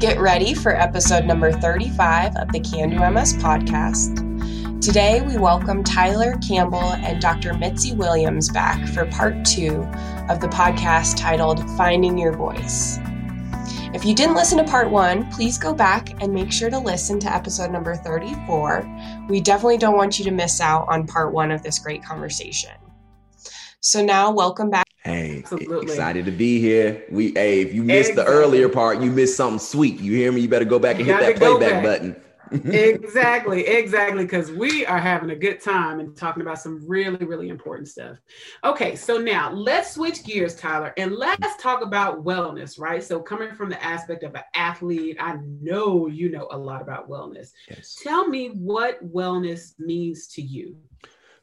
Get ready for episode number 35 of the Can Do MS podcast. Today, we welcome Tyler Campbell and Dr. Mitzi Williams back for part two of the podcast titled Finding Your Voice. If you didn't listen to part one, please go back and make sure to listen to episode number 34. We definitely don't want you to miss out on part one of this great conversation. So, now welcome back. Hey, Absolutely. excited to be here. We hey, if you missed exactly. the earlier part, you missed something sweet. You hear me? You better go back and hit that playback button. exactly, exactly. Because we are having a good time and talking about some really, really important stuff. Okay, so now let's switch gears, Tyler, and let's talk about wellness, right? So, coming from the aspect of an athlete, I know you know a lot about wellness. Yes. Tell me what wellness means to you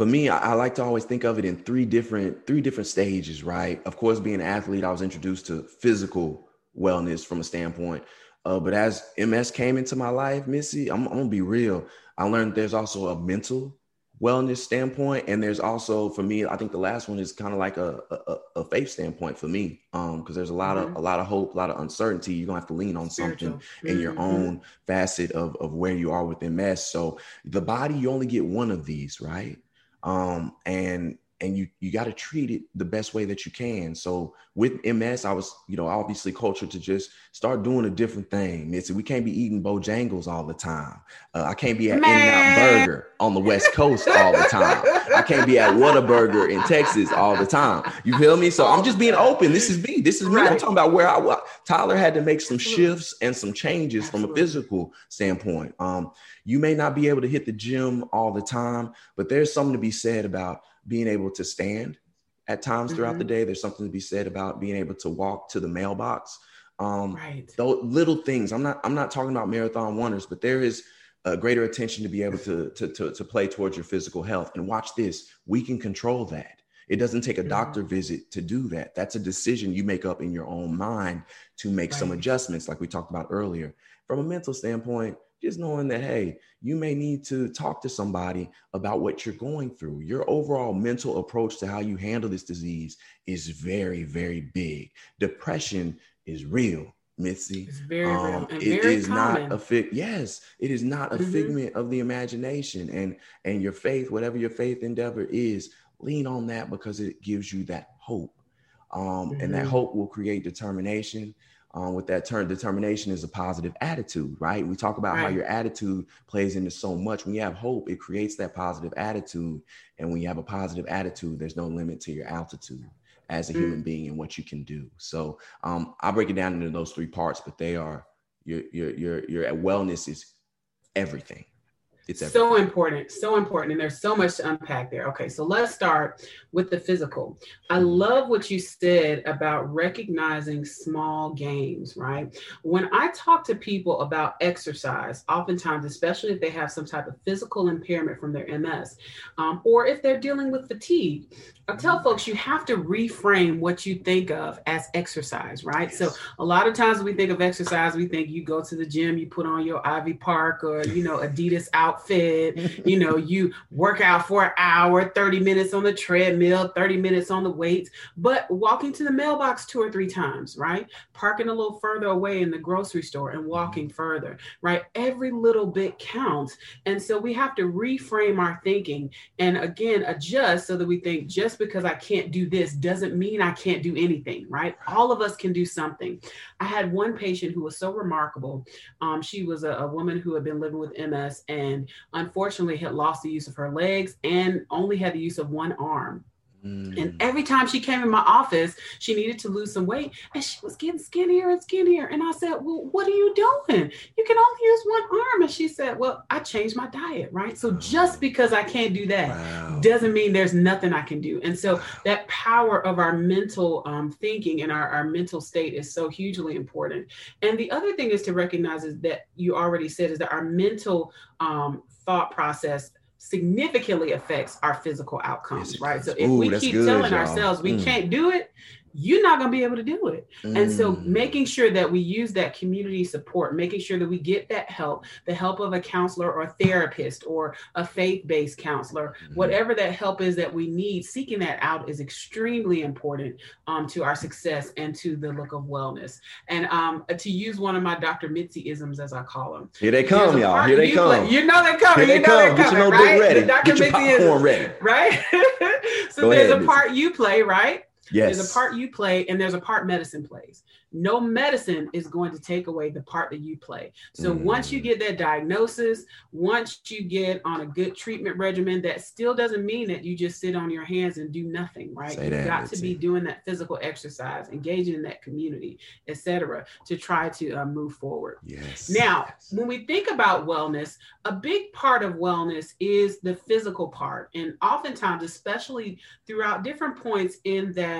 for me, I, I, like to always think of it in three different three different stages, right? Of course, being an athlete, I was introduced to physical wellness from a standpoint. Uh, but as MS came into my life, Mitzi, I'm, I'm, gonna be real. I learned there's also a mental wellness standpoint, and there's also for me, I think the last one is kind of like a, a, a faith standpoint for me, um, because there's a lot mm-hmm. of a lot of hope, a lot of uncertainty. You're gonna have to lean on Spiritual. something mm-hmm. in your mm-hmm. own facet of of where you are with MS. So the body, you only get one of these, right? Um, and and you you got to treat it the best way that you can. So with MS, I was you know obviously cultured to just start doing a different thing. It's, we can't be eating Bojangles all the time. Uh, I can't be at In-N-Out Burger on the West Coast all the time. I can't be at Whataburger in Texas all the time. You feel me? So I'm just being open. This is me. This is me. Right. I'm talking about where I was. Tyler had to make some shifts and some changes Absolutely. from a physical standpoint. Um, you may not be able to hit the gym all the time, but there's something to be said about being able to stand at times throughout mm-hmm. the day. There's something to be said about being able to walk to the mailbox. Um, right. Those little things. I'm not. I'm not talking about marathon wonders, but there is a greater attention to be able to, to to to play towards your physical health. And watch this. We can control that. It doesn't take a mm-hmm. doctor visit to do that. That's a decision you make up in your own mind to make right. some adjustments, like we talked about earlier. From a mental standpoint, just knowing that hey you may need to talk to somebody about what you're going through your overall mental approach to how you handle this disease is very very big depression is real Mitzi. It's very um, real and it very is common. not a fig. Yes, it is not a mm-hmm. figment of the imagination. And and your faith, whatever your faith endeavor is, lean on that because it gives you that hope. Um, mm-hmm. And that mm-hmm. hope will create determination um, with that term determination is a positive attitude right? We talk about right. how your attitude plays into so much. When you have hope it creates that positive attitude. And when you have a positive attitude there's no limit to your altitude as a mm. human being and what you can do. So um, i'll break it down into those three parts but they are your your your your wellness is everything it's so important, so important. And there's so much to unpack there. Okay, so let's start with the physical. I love what you said about recognizing small gains, right? When I talk to people about exercise, oftentimes, especially if they have some type of physical impairment from their MS, um, or if they're dealing with fatigue, I tell folks you have to reframe what you think of as exercise, right? Yes. So a lot of times we think of exercise, we think you go to the gym, you put on your Ivy Park or you know Adidas outfit, you know, you work out for an hour, 30 minutes on the treadmill, 30 minutes on the weights, but walking to the mailbox two or three times, right? Parking a little further away in the grocery store and walking further, right? Every little bit counts. And so we have to reframe our thinking and again adjust so that we think just because I can't do this doesn't mean I can't do anything, right? All of us can do something. I had one patient who was so remarkable. Um, she was a, a woman who had been living with MS and unfortunately had lost the use of her legs and only had the use of one arm. Mm. And every time she came in my office, she needed to lose some weight and she was getting skinnier and skinnier. And I said, Well, what are you doing? You can only use one arm. And she said, Well, I changed my diet, right? So just because I can't do that wow. doesn't mean there's nothing I can do. And so that power of our mental um, thinking and our, our mental state is so hugely important. And the other thing is to recognize is that you already said is that our mental um, thought process significantly affects our physical outcomes, yes, right? So if Ooh, we keep good, telling y'all. ourselves we mm. can't do it, you're not going to be able to do it. Mm. And so mm. making sure that we use that community support, making sure that we get that help, the help of a counselor or a therapist or a faith-based counselor, mm. whatever that help is that we need, seeking that out is extremely important um, to our success and to the look of wellness. And um, to use one of my Dr. Mitzi isms, as I call them. Here they come, y'all. Here they come. Play. You know they're coming. Here you know come. they're coming, right? Ready. The Dr. Get your popcorn ready. Right? so Go there's ahead, a part you play, right? Yes. There's a part you play and there's a part medicine plays. No medicine is going to take away the part that you play. So mm. once you get that diagnosis, once you get on a good treatment regimen, that still doesn't mean that you just sit on your hands and do nothing, right? Say You've that, got to be it. doing that physical exercise, engaging in that community, etc., to try to uh, move forward. Yes. Now, yes. when we think about wellness, a big part of wellness is the physical part. And oftentimes, especially throughout different points in that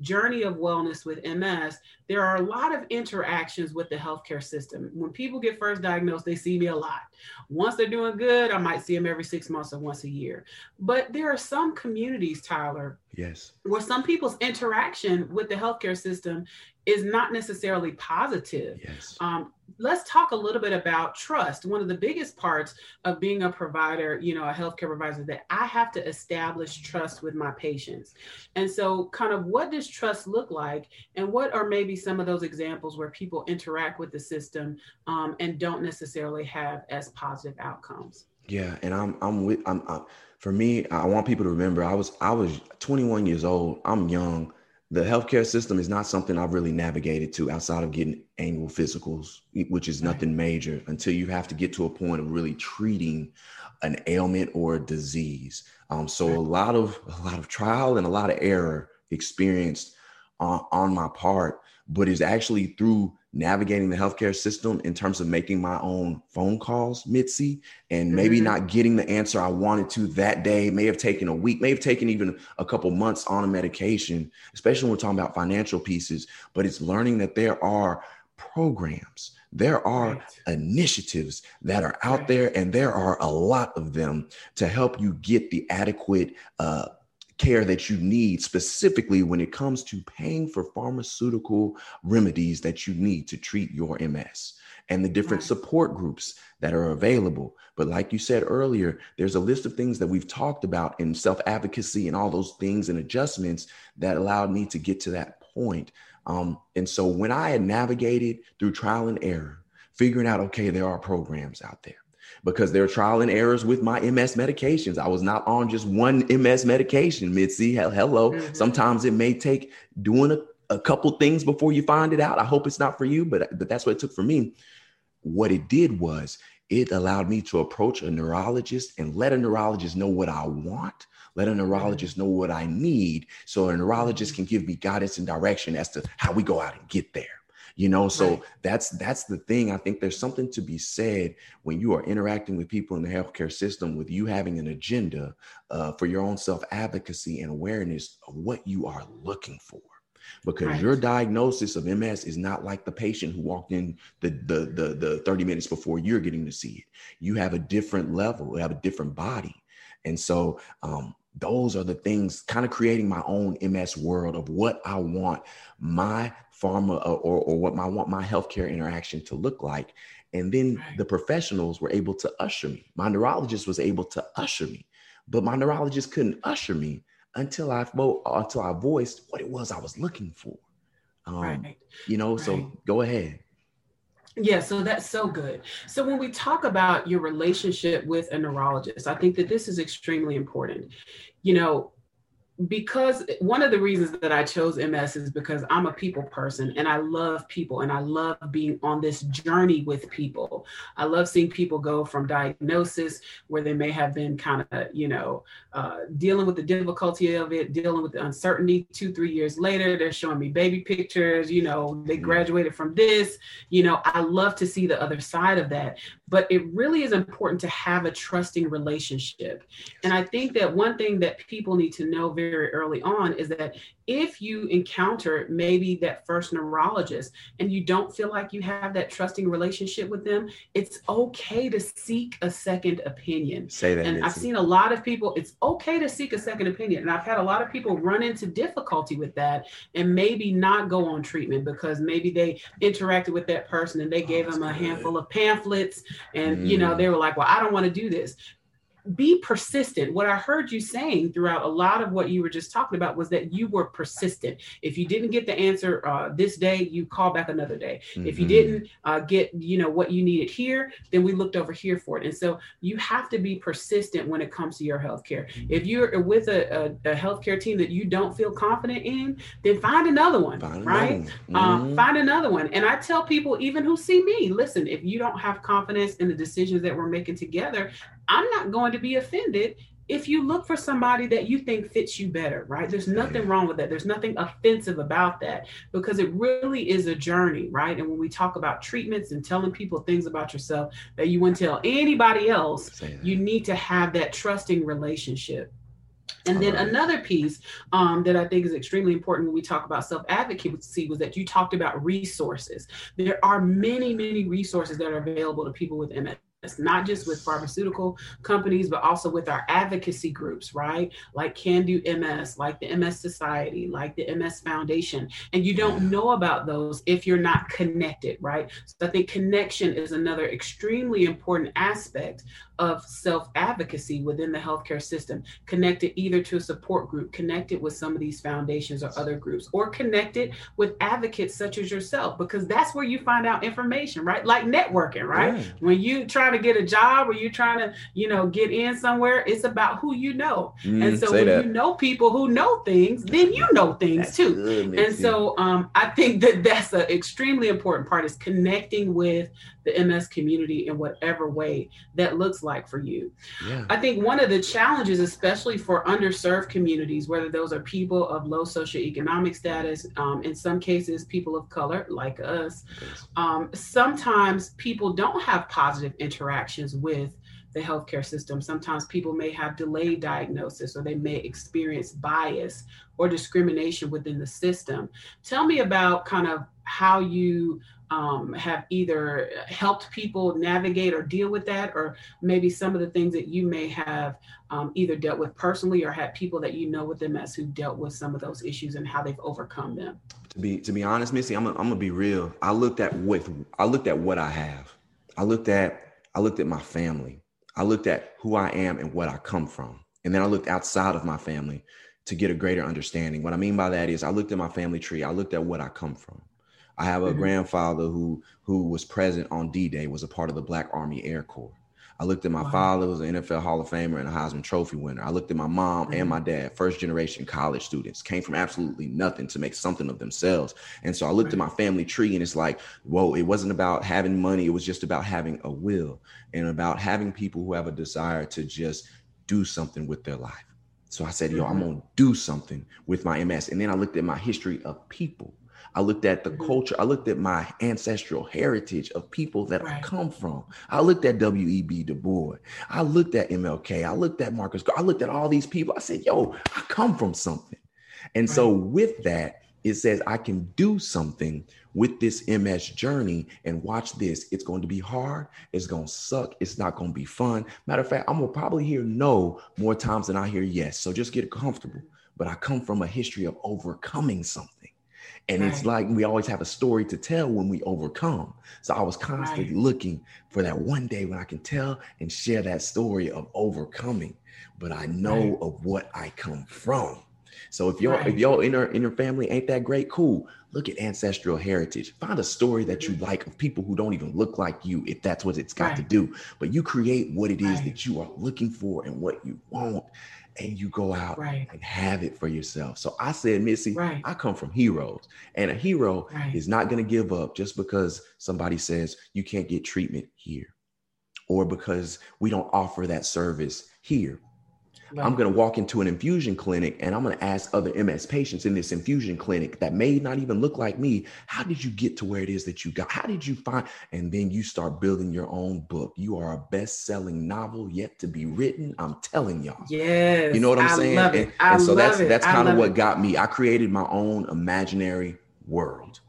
journey of wellness with MS, there are a lot of interactions with the healthcare system. When people get first diagnosed, they see me a lot. Once they're doing good, I might see them every six months or once a year. But there are some communities, Tyler, yes, where some people's interaction with the healthcare system is not necessarily positive. Yes. Um, let's talk a little bit about trust. One of the biggest parts of being a provider, you know, a healthcare provider, that I have to establish trust with my patients. And so, kind of, what does trust look like, and what are maybe some of those examples where people interact with the system um, and don't necessarily have as positive outcomes? Yeah, and I'm I'm with I'm, I'm for me. I want people to remember I was I was 21 years old. I'm young the healthcare system is not something I've really navigated to outside of getting annual physicals, which is nothing major until you have to get to a point of really treating an ailment or a disease. Um, so a lot of a lot of trial and a lot of error experienced on, on my part, but it's actually through navigating the healthcare system in terms of making my own phone calls, Mitzi, and maybe mm-hmm. not getting the answer I wanted to that day. May have taken a week, may have taken even a couple months on a medication, especially when we're talking about financial pieces. But it's learning that there are programs, there are right. initiatives that are out right. there, and there are a lot of them to help you get the adequate uh, care that you need, specifically when it comes to paying for pharmaceutical remedies that you need to treat your MS and the different support groups that are available. But like you said earlier, there's a list of things that we've talked about in self advocacy and all those things and adjustments that allowed me to get to that point. Um, and so when I had navigated through trial and error, figuring out, okay, there are programs out there because there are trial and errors with my MS medications. I was not on just one MS medication, Mitzi. Hello. Mm-hmm. Sometimes it may take doing a, a couple things before you find it out. I hope it's not for you, but, but that's what it took for me. What it did was it allowed me to approach a neurologist and let a neurologist know what I want. Let a neurologist know what I need so a neurologist can give me guidance and direction as to how we go out and get there you know so right. that's that's the thing i think there's something to be said when you are interacting with people in the healthcare system with you having an agenda uh, for your own self advocacy and awareness of what you are looking for because right. your diagnosis of MS is not like the patient who walked in the, the, the the 30 minutes before you're getting to see it. You have a different level, you have a different body. And so um, those are the things kind of creating my own MS world of what I want my pharma uh, or, or what I want my healthcare interaction to look like. And then right. the professionals were able to usher me. My neurologist was able to usher me, but my neurologist couldn't usher me until I until I voiced what it was I was looking for. Um, right. You know, right. so go ahead. Yeah, so that's so good. So when we talk about your relationship with a neurologist, I think that this is extremely important. You know, because one of the reasons that I chose MS is because I'm a people person and I love people and I love being on this journey with people. I love seeing people go from diagnosis where they may have been kind of, you know, uh, dealing with the difficulty of it, dealing with the uncertainty. Two, three years later, they're showing me baby pictures. You know, they mm-hmm. graduated from this. You know, I love to see the other side of that. But it really is important to have a trusting relationship. And I think that one thing that people need to know very early on is that if you encounter maybe that first neurologist and you don't feel like you have that trusting relationship with them, it's okay to seek a second opinion. Say that. And Nancy. I've seen a lot of people, it's okay to seek a second opinion. And I've had a lot of people run into difficulty with that and maybe not go on treatment because maybe they interacted with that person and they oh, gave Oh, them a that's handful of pamphlets and you know Mm. they were like well i don't want to do this be persistent what i heard you saying throughout a lot of what you were just talking about was that you were persistent if you didn't get the answer uh, this day you call back another day if you Mhm. didn't uh, get you know what you needed here then we looked over here for it and so you have to be persistent when it comes to your healthcare if you're with a, a, a healthcare team that you don't feel confident in then find another one Find right another one. um, Mhm. find another one. And I tell people, even who see me, listen, if you don't have confidence in the decisions that we're making together, I'm not going to be offended if you look for somebody that you think fits you better, right? There's nothing wrong with that. There's nothing offensive about that because it really is a journey, right? And when we talk about treatments and telling people things about yourself that you wouldn't tell anybody else, you need to have that trusting relationship. And then Alright. another piece um, that I think is extremely important when we talk about self advocacy was that you talked about resources. There are many, many resources that are available to people with MS. Not just with pharmaceutical companies, but also with our advocacy groups, right? Like Can Do MS, like the MS Society, like the MS Foundation. And you don't know about those if you're not connected, right? So I think connection is another extremely important aspect of self advocacy within the healthcare system, connected either to a support group, connected with some of these foundations or other groups, or connected with advocates such as yourself, because that's where you find out information, right? Like networking, right? When you trying to get a job or you're trying to, you know, get in somewhere, it's about who you know. Mm, and so when that. you know people who know things, then you know things That's too. good, And so um, I think that that's an extremely important part is connecting with the MS community in whatever way that looks like for you. yeah. I think one of the challenges, especially for underserved communities, whether those are people of low socioeconomic status, um, in some cases, people of color like us, um, sometimes people don't have positive interactions with the healthcare system. Sometimes people may have delayed diagnosis or they may experience bias or discrimination within the system. Tell me about kind of how you um, have either helped people navigate or deal with that, or maybe some of the things that you may have um, either dealt with personally or had people that you know with MS who dealt with some of those issues and how they've overcome them. to be to be honest, Mitzi, I'm gonna, I'm gonna be real. I looked at with I looked at what I have. I looked at I looked at my family. I looked at who I am and what I come from. And then I looked outside of my family to get a greater understanding. What I mean by that is I looked at my family tree. I looked at what I come from. I have a Mhm. grandfather who who was present on D-Day, was a part of the Black Army Air Corps. I looked at my Wow. father, was an NFL Hall of Famer and a Heisman Trophy winner. I looked at my mom Mhm. and my dad, first generation college students, came from absolutely nothing to make something of themselves. And so I looked at my family tree and it's like, whoa, it wasn't about having money. It was just about having a will and about having people who have a desire to just do something with their life. So I said, yo, I'm Mhm. going to do something with my MS. And then I looked at my history of people. I looked at the Mhm. culture. I looked at my ancestral heritage of people that I come from. I looked at W.E.B. Du Bois. I looked at MLK. I looked at Marcus. I looked at all these people. I said, yo, I come from something. And so with that, it says I can do something with this MS journey. And watch this. It's going to be hard. It's going to suck. It's not going to be fun. Matter of fact, I'm going to probably hear no more times than I hear yes. So just get comfortable. But I come from a history of overcoming something. And it's like we always have a story to tell when we overcome. So I was constantly looking for that one day when I can tell and share that story of overcoming. But I know Right. of what I come from. So if Right. if your inner in your family ain't that great, cool. Look at ancestral heritage. Find a story that you like of people who don't even look like you, if that's what it's got to do. But you create what it is Right. that you are looking for and what you want, and you go out Right. and have it for yourself. So I said, Mitzi, Right. I come from heroes, and a hero Right. is not going to give up just because somebody says you can't get treatment here or because we don't offer that service here. Right. I'm going to walk into an infusion clinic and I'm going to ask other MS patients in this infusion clinic that may not even look like me, how did you get to where it is that you got? How did you find? And then you start building your own book. You are a best selling novel yet to be written. I'm telling y'all. Yes. You know what I'm I saying? Love it. And, and I so love that's it. that's kind of what it. got me. I created my own imaginary world.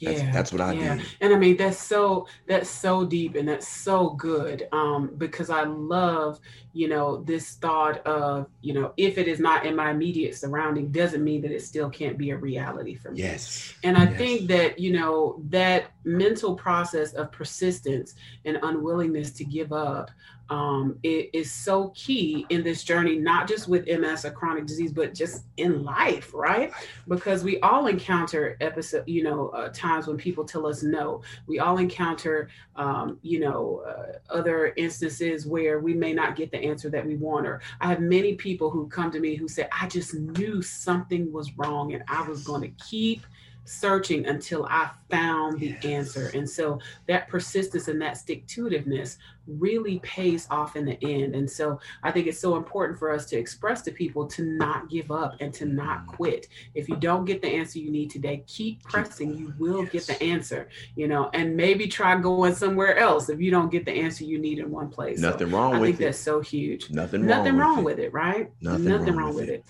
Yeah, That's, that's what I yeah. did. And I mean that's so that's so deep and that's so good um, because I love you know this thought of you know if it is not in my immediate surrounding doesn't mean that it still can't be a reality for me. Yes. And I Yes. think that you know that mental process of persistence and unwillingness to give up um, it is so key in this journey, not just with MS or chronic disease, but just in life, right? Because we all encounter episode, you know, uh, times when people tell us no. We all encounter, um, you know, uh, other instances where we may not get the answer that we want. Or I have many people who come to me who say, "I just knew something was wrong, and I was going to keep." Searching until I found the Yes. answer. And so that persistence and that stick to itiveness really pays off in the end. And so I think it's so important for us to express to people to not give up and to not Mhm. quit. If you don't get the answer you need today, keep pressing. You will get the answer, you know, and maybe try going somewhere else if you don't get the answer you need in one place. So Nothing wrong I with it. I think that's so huge. Nothing wrong. Nothing wrong with with it, right? Nothing wrong with it. it.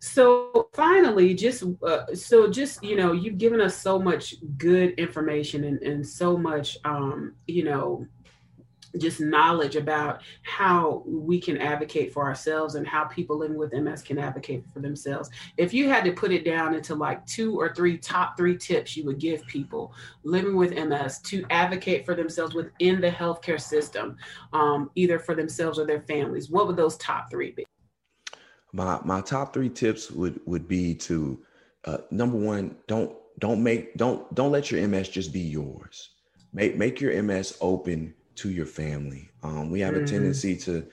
So finally, just uh, so just you know, you've given us so much good information and, and so much um, you know, just knowledge about how we can advocate for ourselves and how people living with MS can advocate for themselves. If you had to put it down into like two or three top three tips you would give people living with MS to advocate for themselves within the healthcare system, um, either for themselves or their families, what would those top three be? My my top three tips would would be to uh, number one don't don't make don't don't let your ms just be yours. Make make your ms open to your family. Um, we have a Mhm. tendency to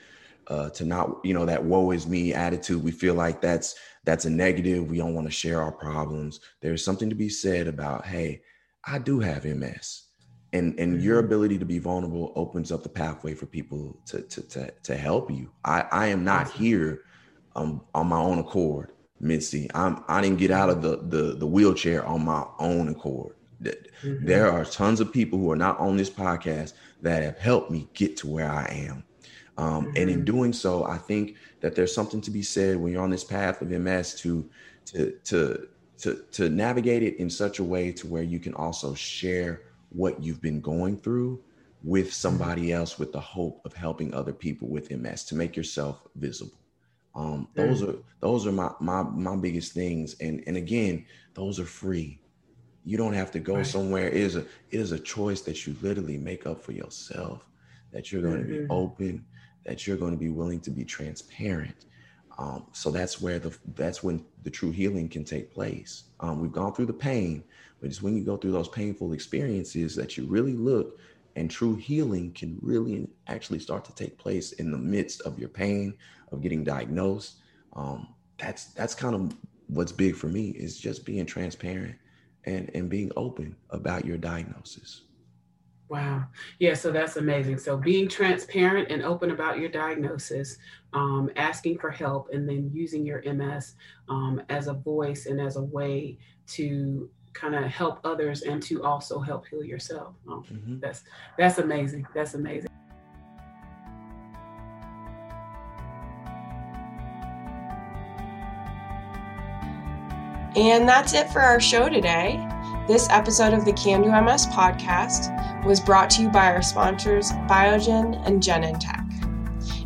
uh, to not you know that woe is me attitude. We feel like that's that's a negative. We don't want to share our problems. There's something to be said about hey i do have ms and and your Mhm. ability to be vulnerable opens up the pathway for people to to to, to help you. I i am not here um, on my own accord, Mitzi. I'm I didn't get out of the the, the wheelchair on my own accord. Mhm. There are tons of people who are not on this podcast that have helped me get to where I am. Um, And in Mhm. doing so, I think that there's something to be said when you're on this path of MS to to to to to navigate it in such a way to where you can also share what you've been going through with somebody else with the hope of helping other people with MS to make yourself visible. Um, those are those are my my my biggest things, and and again, those are free. You don't have to go Right. somewhere. It is a it is a choice that you literally make up for yourself. That you're going to Mhm. be open. That you're going to be willing to be transparent. Um, so that's where the that's when the true healing can take place. Um, we've gone through the pain, but it's when you go through those painful experiences that you really look and true healing can really actually start to take place in the midst of your pain of getting diagnosed um, that's that's kind of what's big for me is just being transparent and and being open about your diagnosis Wow. Yeah, so that's amazing. So being transparent and open about your diagnosis, um, asking for help, and then using your MS um, as a voice and as a way to kind of help others and to also help heal yourself. Oh, Mhm. that's that's amazing. That's amazing. And that's it for our show today. This episode of the Can Do MS podcast was brought to you by our sponsors Biogen and Genentech.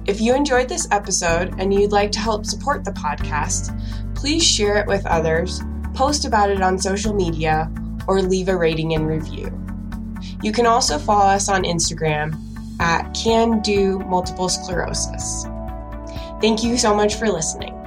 If you enjoyed this episode and you'd like to help support the podcast, please share it with others, post about it on social media, or leave a rating and review. You can also follow us on Instagram at Can Do Multiple Sclerosis. Thank you so much for listening.